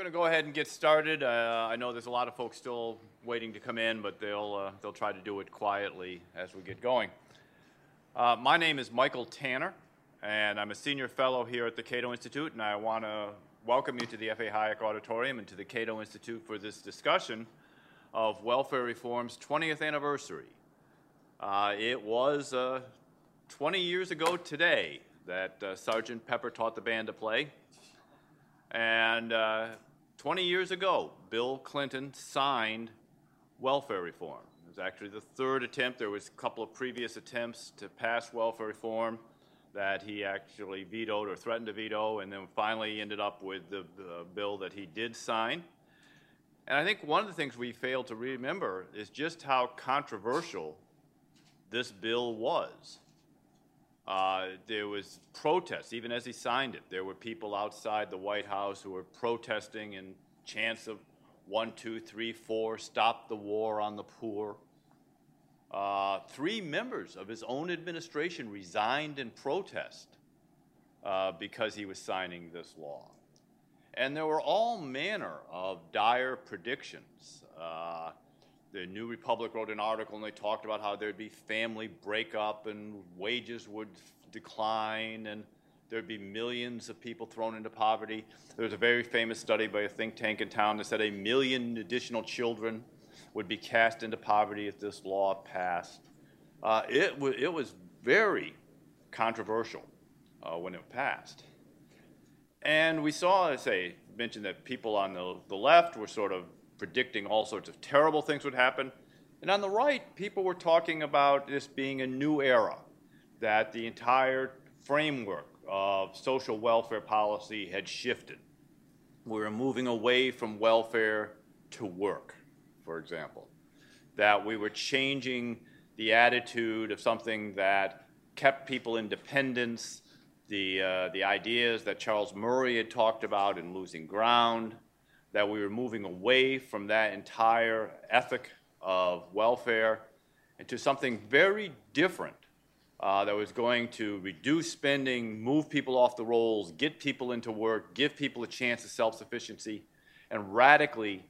going to go ahead and get started. Uh, I know there's a lot of folks still waiting to come in, but they'll, uh, they'll try to do it quietly as we get going. Uh, my name is Michael Tanner, and I'm a senior fellow here at the Cato Institute, and I want to welcome you to the F.A. Hayek Auditorium and to the Cato Institute for this discussion of welfare reform's 20th anniversary. Uh, it was uh, 20 years ago today that uh, Sergeant Pepper taught the band to play. And uh, 20 years ago, Bill Clinton signed welfare reform. It was actually the third attempt. There was a couple of previous attempts to pass welfare reform that he actually vetoed or threatened to veto, and then finally ended up with the, the bill that he did sign. And I think one of the things we fail to remember is just how controversial this bill was. Uh, there was protests, even as he signed it. There were people outside the White House who were protesting in chants of one, two, three, four, stop the war on the poor. Uh, three members of his own administration resigned in protest uh, because he was signing this law. And there were all manner of dire predictions. The New Republic wrote an article and they talked about how there'd be family breakup and wages would decline and there'd be millions of people thrown into poverty. There was a very famous study by a think tank in town that said a million additional children would be cast into poverty if this law passed. Uh, it, it was very controversial uh, when it passed. And we saw, I say, mentioned that people on the, the left were sort of predicting all sorts of terrible things would happen. And on the right, people were talking about this being a new era, that the entire framework of social welfare policy had shifted. We were moving away from welfare to work, for example. That we were changing the attitude of something that kept people independence, the, uh, the ideas that Charles Murray had talked about in Losing Ground, that we were moving away from that entire ethic of welfare into something very different uh, that was going to reduce spending, move people off the rolls, get people into work, give people a chance of self sufficiency, and radically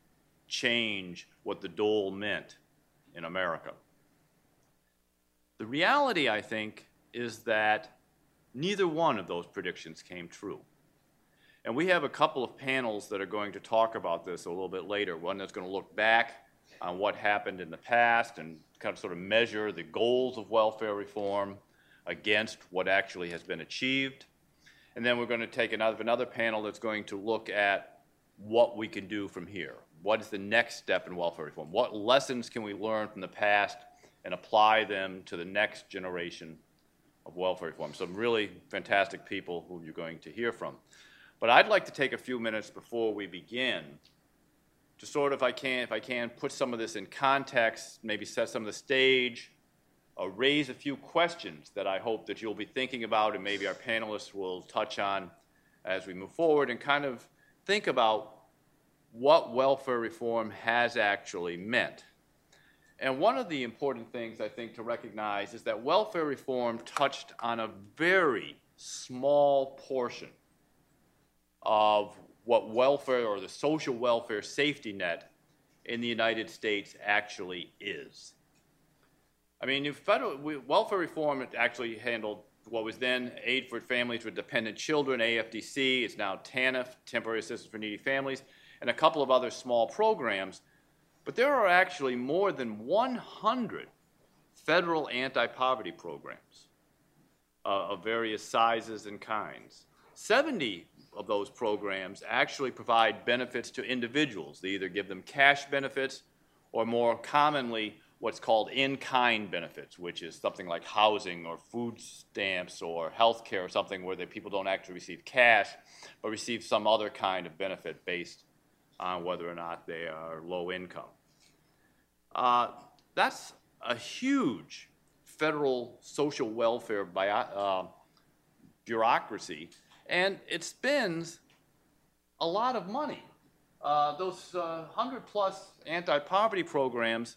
change what the dole meant in America. The reality, I think, is that neither one of those predictions came true. And we have a couple of panels that are going to talk about this a little bit later. One that's going to look back on what happened in the past and kind of sort of measure the goals of welfare reform against what actually has been achieved. And then we're going to take another, another panel that's going to look at what we can do from here. What is the next step in welfare reform? What lessons can we learn from the past and apply them to the next generation of welfare reform? Some really fantastic people who you're going to hear from. But I'd like to take a few minutes before we begin to sort of, if I can, if I can, put some of this in context, maybe set some of the stage, uh, raise a few questions that I hope that you'll be thinking about and maybe our panelists will touch on as we move forward and kind of think about what welfare reform has actually meant. And one of the important things I think to recognize is that welfare reform touched on a very small portion of what welfare or the social welfare safety net in the United States actually is. I mean, federal welfare reform actually handled what was then Aid for Families with Dependent Children, AFDC. It's now TANF, Temporary Assistance for Needy Families, and a couple of other small programs. But there are actually more than 100 federal anti poverty programs uh, of various sizes and kinds. 70 of those programs actually provide benefits to individuals. They either give them cash benefits or more commonly what's called in-kind benefits, which is something like housing or food stamps or health care or something where the people don't actually receive cash but receive some other kind of benefit based on whether or not they are low income. Uh, that's a huge federal social welfare uh, bureaucracy and it spends a lot of money. Uh, those uh, 100 plus anti poverty programs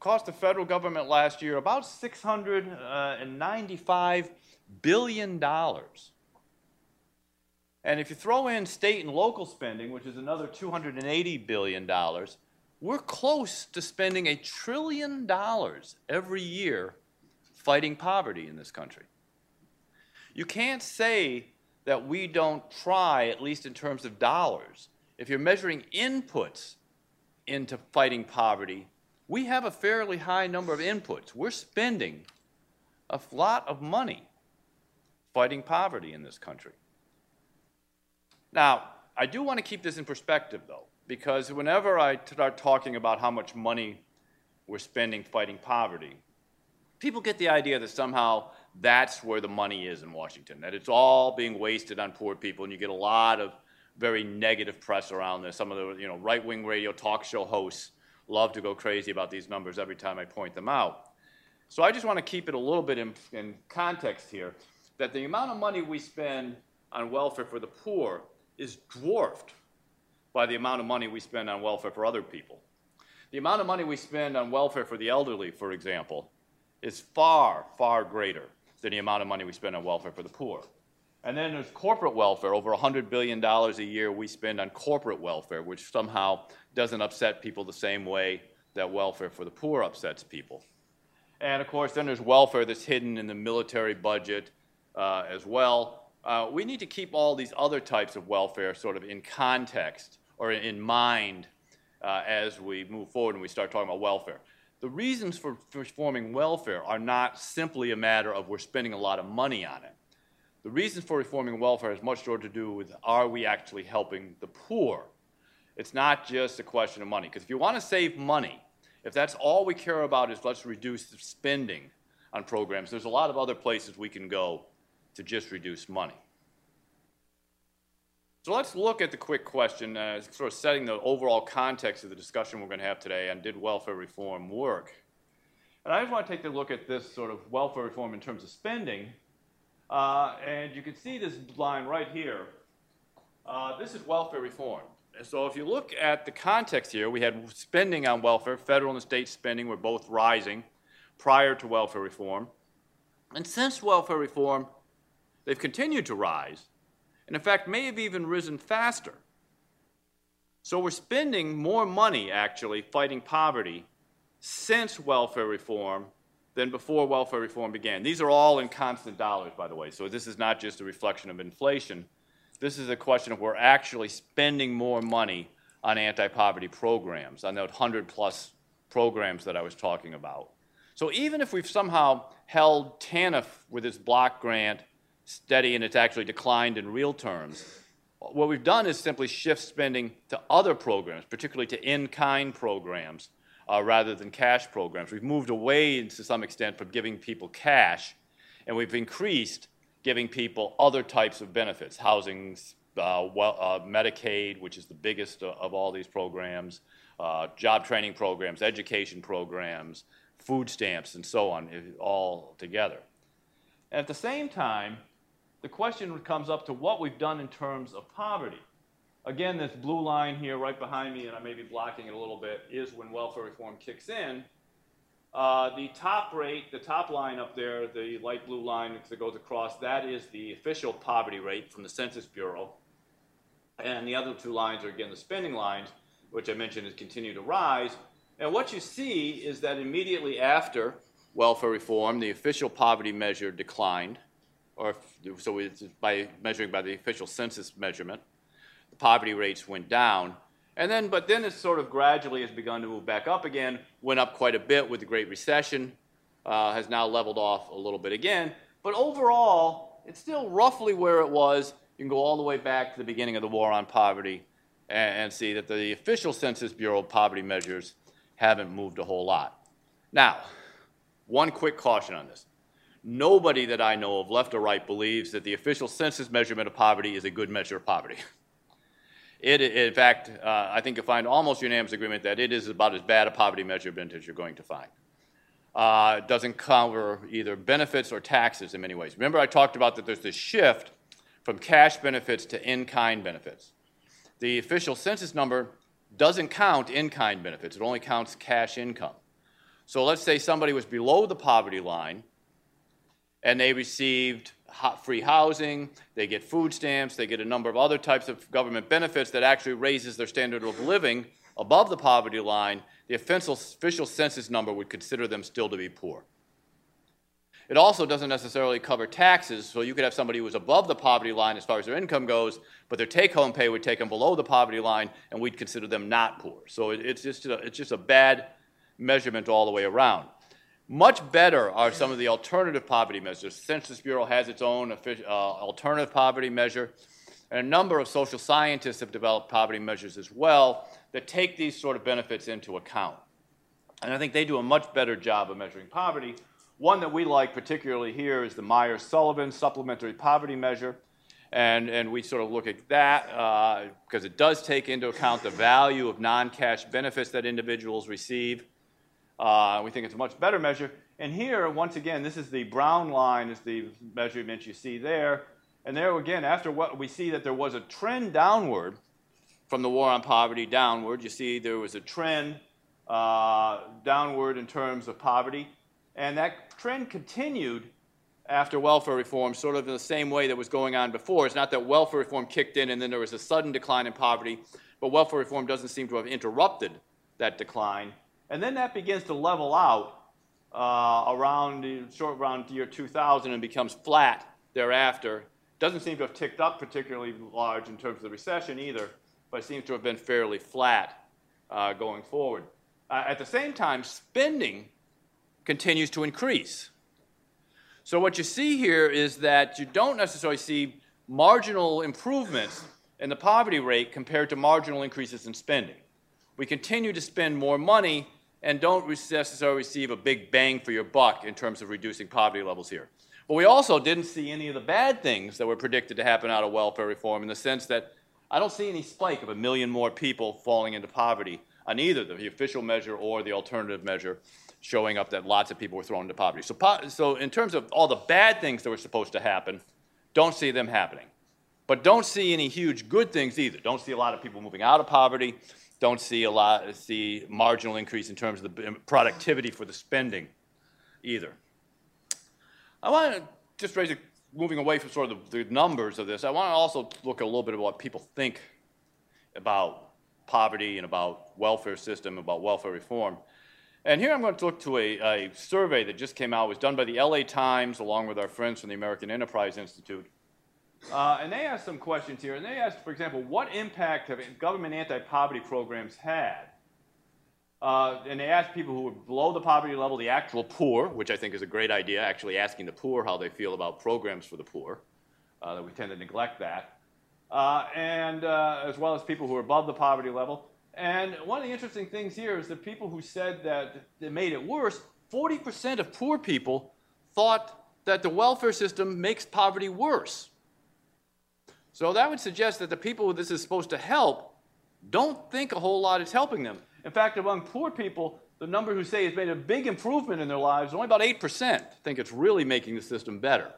cost the federal government last year about $695 billion. And if you throw in state and local spending, which is another $280 billion, we're close to spending a trillion dollars every year fighting poverty in this country. You can't say that we don't try, at least in terms of dollars. If you're measuring inputs into fighting poverty, we have a fairly high number of inputs. We're spending a lot of money fighting poverty in this country. Now, I do want to keep this in perspective, though, because whenever I start talking about how much money we're spending fighting poverty, people get the idea that somehow that's where the money is in Washington, that it's all being wasted on poor people, and you get a lot of very negative press around this. Some of the you know, right-wing radio talk show hosts love to go crazy about these numbers every time I point them out. So I just want to keep it a little bit in, in context here, that the amount of money we spend on welfare for the poor is dwarfed by the amount of money we spend on welfare for other people. The amount of money we spend on welfare for the elderly, for example, is far, far greater than the amount of money we spend on welfare for the poor. And then there's corporate welfare. Over $100 billion a year we spend on corporate welfare, which somehow doesn't upset people the same way that welfare for the poor upsets people. And of course, then there's welfare that's hidden in the military budget uh, as well. Uh, we need to keep all these other types of welfare sort of in context or in mind uh, as we move forward and we start talking about welfare. The reasons for reforming welfare are not simply a matter of we're spending a lot of money on it. The reasons for reforming welfare has much more to do with are we actually helping the poor? It's not just a question of money. Because if you want to save money, if that's all we care about is let's reduce the spending on programs, there's a lot of other places we can go to just reduce money. So let's look at the quick question, uh, sort of setting the overall context of the discussion we're going to have today on did welfare reform work? And I just want to take a look at this sort of welfare reform in terms of spending. Uh, and you can see this line right here. Uh, this is welfare reform. And so if you look at the context here, we had spending on welfare, federal and state spending were both rising prior to welfare reform. And since welfare reform, they've continued to rise and in fact may have even risen faster. So we're spending more money actually fighting poverty since welfare reform than before welfare reform began. These are all in constant dollars, by the way, so this is not just a reflection of inflation. This is a question of we're actually spending more money on anti-poverty programs, on those 100 plus programs that I was talking about. So even if we've somehow held TANF with its block grant steady and it's actually declined in real terms. What we've done is simply shift spending to other programs, particularly to in-kind programs, uh, rather than cash programs. We've moved away to some extent from giving people cash, and we've increased giving people other types of benefits, housing, uh, well, uh, Medicaid, which is the biggest of all these programs, uh, job training programs, education programs, food stamps, and so on, all together. And at the same time, the question comes up to what we've done in terms of poverty. Again, this blue line here right behind me, and I may be blocking it a little bit, is when welfare reform kicks in. Uh, the top rate, the top line up there, the light blue line that goes across, that is the official poverty rate from the Census Bureau. And the other two lines are, again, the spending lines, which I mentioned has continued to rise. And what you see is that immediately after welfare reform, the official poverty measure declined or so it's by measuring by the official census measurement, the poverty rates went down. And then, but then it sort of gradually has begun to move back up again, went up quite a bit with the Great Recession, uh, has now leveled off a little bit again. But overall, it's still roughly where it was. You can go all the way back to the beginning of the war on poverty and, and see that the official Census Bureau poverty measures haven't moved a whole lot. Now, one quick caution on this. Nobody that I know of, left or right, believes that the official census measurement of poverty is a good measure of poverty. It, in fact, uh, I think you'll find almost unanimous agreement that it is about as bad a poverty measurement as you're going to find. Uh, it doesn't cover either benefits or taxes in many ways. Remember, I talked about that there's this shift from cash benefits to in kind benefits. The official census number doesn't count in kind benefits, it only counts cash income. So let's say somebody was below the poverty line and they received free housing, they get food stamps, they get a number of other types of government benefits that actually raises their standard of living above the poverty line, the official census number would consider them still to be poor. It also doesn't necessarily cover taxes, so you could have somebody who is above the poverty line as far as their income goes, but their take-home pay would take them below the poverty line, and we'd consider them not poor. So it, it's, just a, it's just a bad measurement all the way around. Much better are some of the alternative poverty measures. The Census Bureau has its own uh, alternative poverty measure, and a number of social scientists have developed poverty measures as well that take these sort of benefits into account. And I think they do a much better job of measuring poverty. One that we like particularly here is the Myers-Sullivan Supplementary Poverty Measure. And, and we sort of look at that uh, because it does take into account the value of non-cash benefits that individuals receive. Uh, we think it's a much better measure. And here, once again, this is the brown line is the measurement you see there. And there again, after what we see that there was a trend downward from the war on poverty downward. You see there was a trend uh, downward in terms of poverty. And that trend continued after welfare reform, sort of in the same way that was going on before. It's not that welfare reform kicked in and then there was a sudden decline in poverty, but welfare reform doesn't seem to have interrupted that decline. And then that begins to level out uh, around short around year 2000 and becomes flat thereafter. Doesn't seem to have ticked up particularly large in terms of the recession either, but seems to have been fairly flat uh, going forward. Uh, at the same time, spending continues to increase. So what you see here is that you don't necessarily see marginal improvements in the poverty rate compared to marginal increases in spending. We continue to spend more money and don't necessarily receive a big bang for your buck in terms of reducing poverty levels here. But we also didn't see any of the bad things that were predicted to happen out of welfare reform in the sense that I don't see any spike of a million more people falling into poverty on either the official measure or the alternative measure showing up that lots of people were thrown into poverty. So, so in terms of all the bad things that were supposed to happen, don't see them happening. But don't see any huge good things either. Don't see a lot of people moving out of poverty. Don't see a lot see marginal increase in terms of the productivity for the spending either. I want to just raise a, moving away from sort of the, the numbers of this, I want to also look a little bit at what people think about poverty and about welfare system, about welfare reform. And here I'm going to look to a, a, survey that just came out. It was done by the LA Times along with our friends from the American Enterprise Institute. Uh, and they asked some questions here. And they asked, for example, what impact have government anti-poverty programs had? Uh, and they asked people who were below the poverty level, the actual poor, which I think is a great idea, actually asking the poor how they feel about programs for the poor. Uh, that we tend to neglect that. Uh, and uh, as well as people who are above the poverty level. And one of the interesting things here is that people who said that it made it worse, 40% of poor people thought that the welfare system makes poverty worse. So that would suggest that the people this is supposed to help don't think a whole lot is helping them. In fact, among poor people, the number who say it's made a big improvement in their lives, only about 8% think it's really making the system better.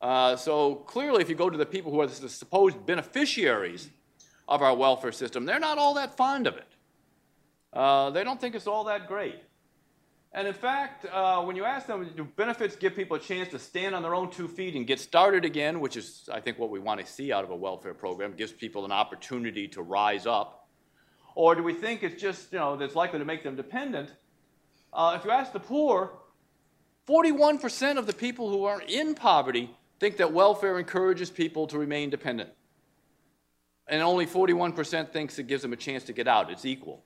Uh, so clearly, if you go to the people who are the supposed beneficiaries of our welfare system, they're not all that fond of it. Uh, they don't think it's all that great. And in fact, uh, when you ask them, do benefits give people a chance to stand on their own two feet and get started again, which is, I think, what we want to see out of a welfare program, gives people an opportunity to rise up? Or do we think it's just, you know, that's likely to make them dependent? Uh, if you ask the poor, 41% of the people who are in poverty think that welfare encourages people to remain dependent and only 41% thinks it gives them a chance to get out. It's equal.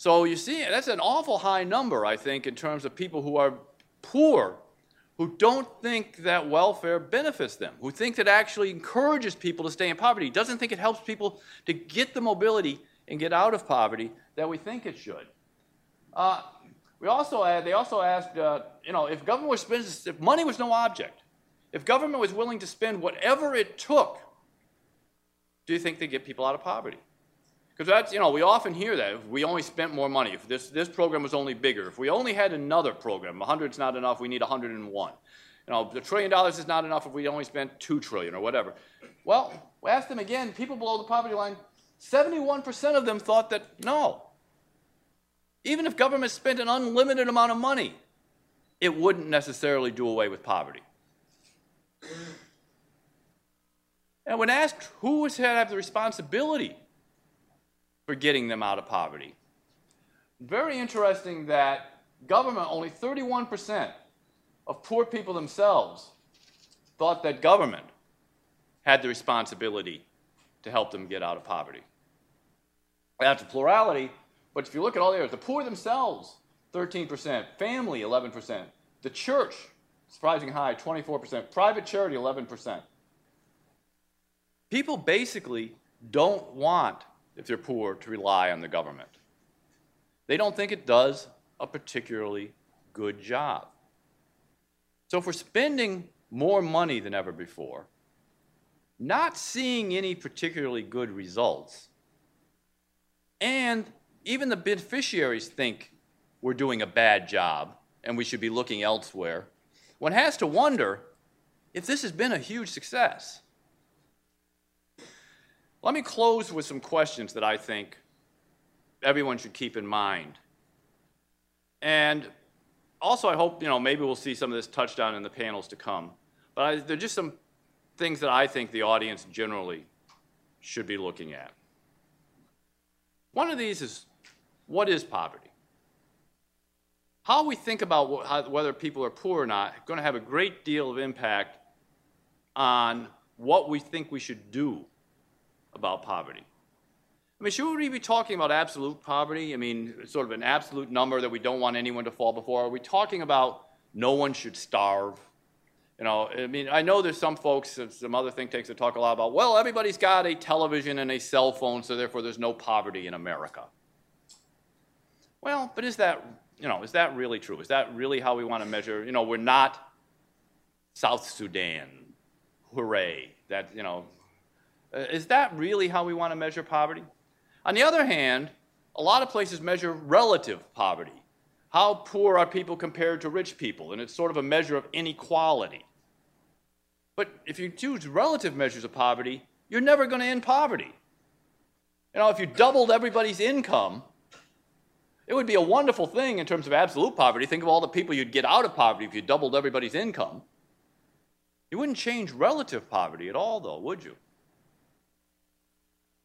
So you see, that's an awful high number, I think, in terms of people who are poor, who don't think that welfare benefits them, who think that actually encourages people to stay in poverty, doesn't think it helps people to get the mobility and get out of poverty that we think it should. Uh, we also had, they also asked, uh, you know, if government was spending, if money was no object, if government was willing to spend whatever it took do you think they get people out of poverty? Because that's, you know, we often hear that. If we only spent more money, if this, this program was only bigger, if we only had another program, 100 is not enough, we need 101. You know, the trillion dollars is not enough if we only spent 2 trillion or whatever. Well, we asked them again, people below the poverty line, 71% of them thought that no. Even if government spent an unlimited amount of money, it wouldn't necessarily do away with poverty. And when asked who was to have the responsibility for getting them out of poverty, very interesting that government, only 31% of poor people themselves thought that government had the responsibility to help them get out of poverty. That's a plurality, but if you look at all the areas, the poor themselves, 13%, family, 11%, the church, surprising high, 24%, private charity, 11%. People basically don't want, if they're poor, to rely on the government. They don't think it does a particularly good job. So if we're spending more money than ever before, not seeing any particularly good results, and even the beneficiaries think we're doing a bad job and we should be looking elsewhere, one has to wonder if this has been a huge success. Let me close with some questions that I think everyone should keep in mind. And also, I hope, you know, maybe we'll see some of this touched on in the panels to come. But I, there are just some things that I think the audience generally should be looking at. One of these is what is poverty? How we think about how, whether people are poor or not is going to have a great deal of impact on what we think we should do about poverty. I mean, should we be talking about absolute poverty? I mean, sort of an absolute number that we don't want anyone to fall before? Are we talking about no one should starve? You know, I mean, I know there's some folks, some other think tanks that talk a lot about, well, everybody's got a television and a cell phone, so therefore there's no poverty in America. Well, but is that, you know, is that really true? Is that really how we want to measure? You know, we're not South Sudan. Hooray. That, you know, Uh, is that really how we want to measure poverty? On the other hand, a lot of places measure relative poverty. How poor are people compared to rich people? And it's sort of a measure of inequality. But if you choose relative measures of poverty, you're never going to end poverty. You know, if you doubled everybody's income, it would be a wonderful thing in terms of absolute poverty. Think of all the people you'd get out of poverty if you doubled everybody's income. You wouldn't change relative poverty at all, though, would you?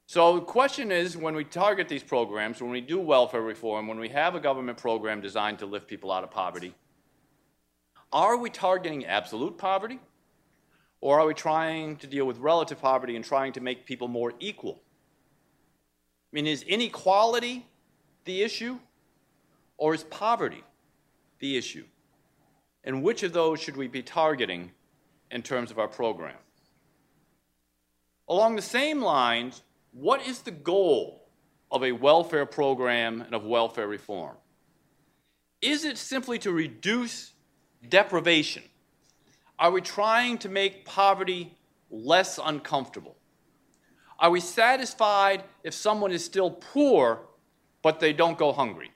So the question is, when we target these programs, when we do welfare reform, when we have a government program designed to lift people out of poverty, are we targeting absolute poverty? Or are we trying to deal with relative poverty and trying to make people more equal? I mean, is inequality the issue? Or is poverty the issue? And which of those should we be targeting in terms of our program? Along the same lines, what is the goal of a welfare program and of welfare reform? Is it simply to reduce deprivation? Are we trying to make poverty less uncomfortable? Are we satisfied if someone is still poor but they don't go hungry?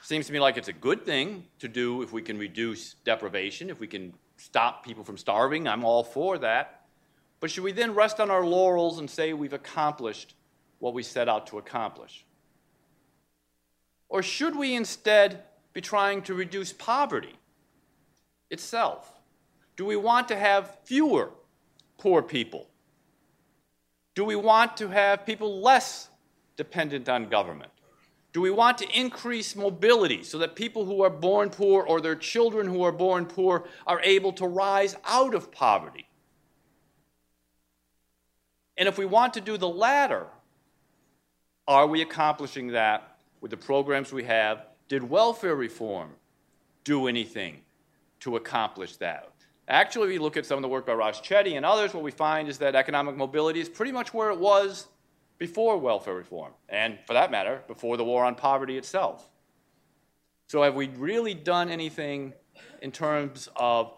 Seems to me like it's a good thing to do if we can reduce deprivation, if we can stop people from starving. I'm all for that. But should we then rest on our laurels and say we've accomplished what we set out to accomplish? Or should we instead be trying to reduce poverty itself? Do we want to have fewer poor people? Do we want to have people less dependent on government? Do we want to increase mobility so that people who are born poor or their children who are born poor are able to rise out of poverty? And if we want to do the latter, are we accomplishing that with the programs we have? Did welfare reform do anything to accomplish that? Actually, if you look at some of the work by Raj Chetty and others, what we find is that economic mobility is pretty much where it was before welfare reform, and for that matter, before the war on poverty itself. So, have we really done anything in terms of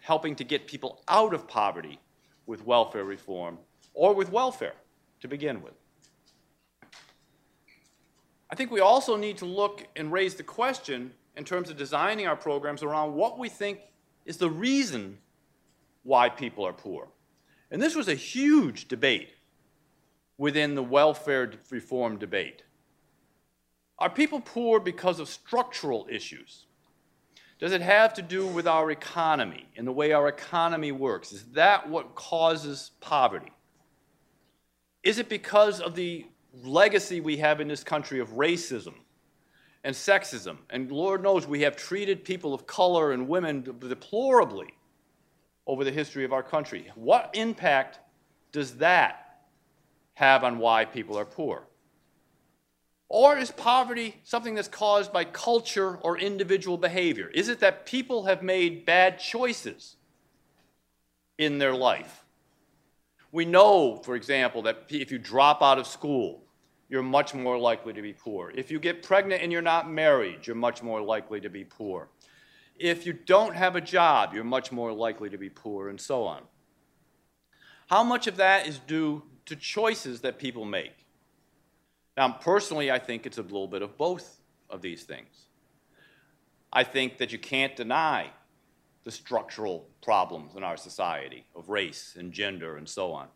helping to get people out of poverty with welfare reform or with welfare to begin with. I think we also need to look and raise the question in terms of designing our programs around what we think is the reason why people are poor. And this was a huge debate within the welfare reform debate. Are people poor because of structural issues? Does it have to do with our economy and the way our economy works? Is that what causes poverty? Is it because of the legacy we have in this country of racism and sexism? And Lord knows we have treated people of color and women deplorably over the history of our country. What impact does that have on why people are poor? Or is poverty something that's caused by culture or individual behavior? Is it that people have made bad choices in their life? We know, for example, that if you drop out of school, you're much more likely to be poor. If you get pregnant and you're not married, you're much more likely to be poor. If you don't have a job, you're much more likely to be poor, and so on. How much of that is due to choices that people make? Now, personally, I think it's a little bit of both of these things. I think that you can't deny the structural problems in our society of race and gender and so on.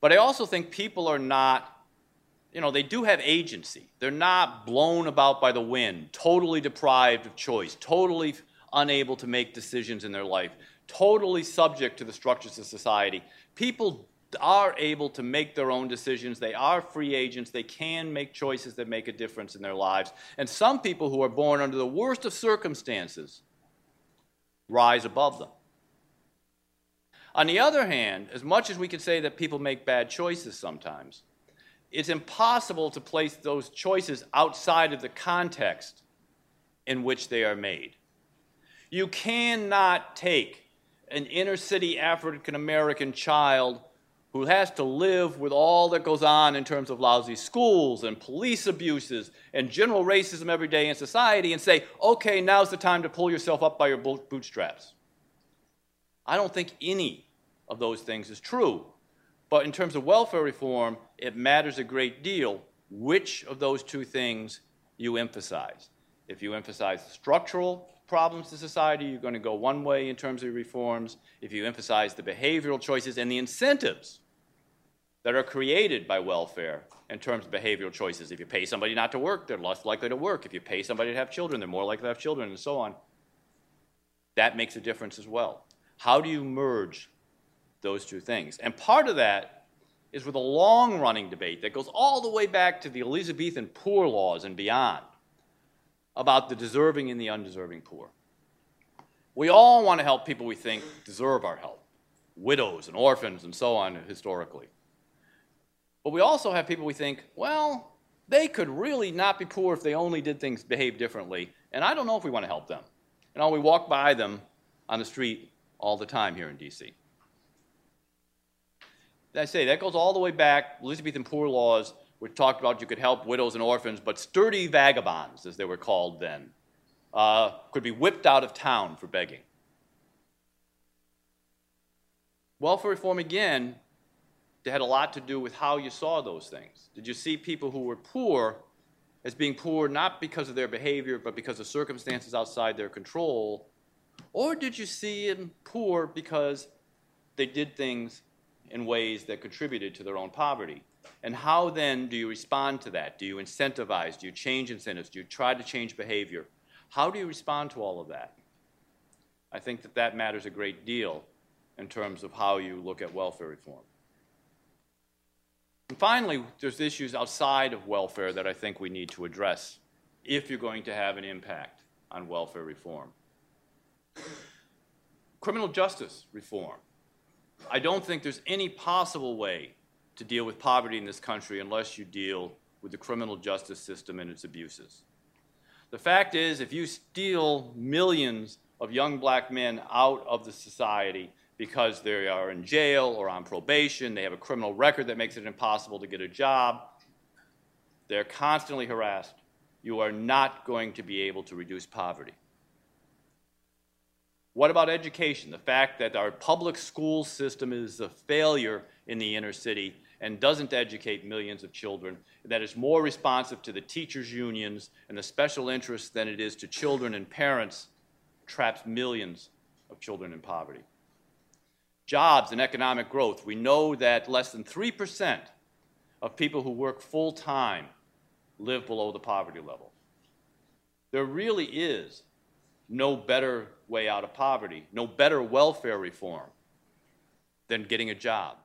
But I also think people are not, you know, they do have agency. They're not blown about by the wind, totally deprived of choice, totally unable to make decisions in their life, totally subject to the structures of society. People are able to make their own decisions. They are free agents. They can make choices that make a difference in their lives. And some people who are born under the worst of circumstances rise above them. On the other hand, as much as we can say that people make bad choices sometimes, it's impossible to place those choices outside of the context in which they are made. You cannot take an inner city African American child who has to live with all that goes on in terms of lousy schools and police abuses and general racism every day in society and say, okay, now's the time to pull yourself up by your bootstraps. I don't think any of those things is true. But in terms of welfare reform, it matters a great deal which of those two things you emphasize. If you emphasize the structural problems to society, you're going to go one way in terms of reforms. If you emphasize the behavioral choices and the incentives that are created by welfare in terms of behavioral choices. If you pay somebody not to work, they're less likely to work. If you pay somebody to have children, they're more likely to have children, and so on. That makes a difference as well. How do you merge those two things? And part of that is with a long running debate that goes all the way back to the Elizabethan poor laws and beyond about the deserving and the undeserving poor. We all want to help people we think deserve our help widows and orphans and so on historically. But we also have people we think, well, they could really not be poor if they only did things behave differently, and I don't know if we want to help them. And all we walk by them on the street all the time here in D.C. I say that goes all the way back, Elizabethan poor laws which talked about you could help widows and orphans, but sturdy vagabonds, as they were called then, uh, could be whipped out of town for begging. Welfare reform, again, had a lot to do with how you saw those things. Did you see people who were poor as being poor not because of their behavior, but because of circumstances outside their control? Or did you see them poor because they did things in ways that contributed to their own poverty? And how then do you respond to that? Do you incentivize? Do you change incentives? Do you try to change behavior? How do you respond to all of that? I think that that matters a great deal in terms of how you look at welfare reform. And finally, there's issues outside of welfare that I think we need to address if you're going to have an impact on welfare reform. Criminal justice reform. I don't think there's any possible way to deal with poverty in this country unless you deal with the criminal justice system and its abuses. The fact is, if you steal millions of young black men out of the society because they are in jail or on probation, they have a criminal record that makes it impossible to get a job, they're constantly harassed, you are not going to be able to reduce poverty. What about education? The fact that our public school system is a failure in the inner city and doesn't educate millions of children, that is more responsive to the teachers' unions and the special interests than it is to children and parents, traps millions of children in poverty. Jobs and economic growth. We know that less than 3% of people who work full time live below the poverty level. There really is no better way out of poverty, no better welfare reform than getting a job.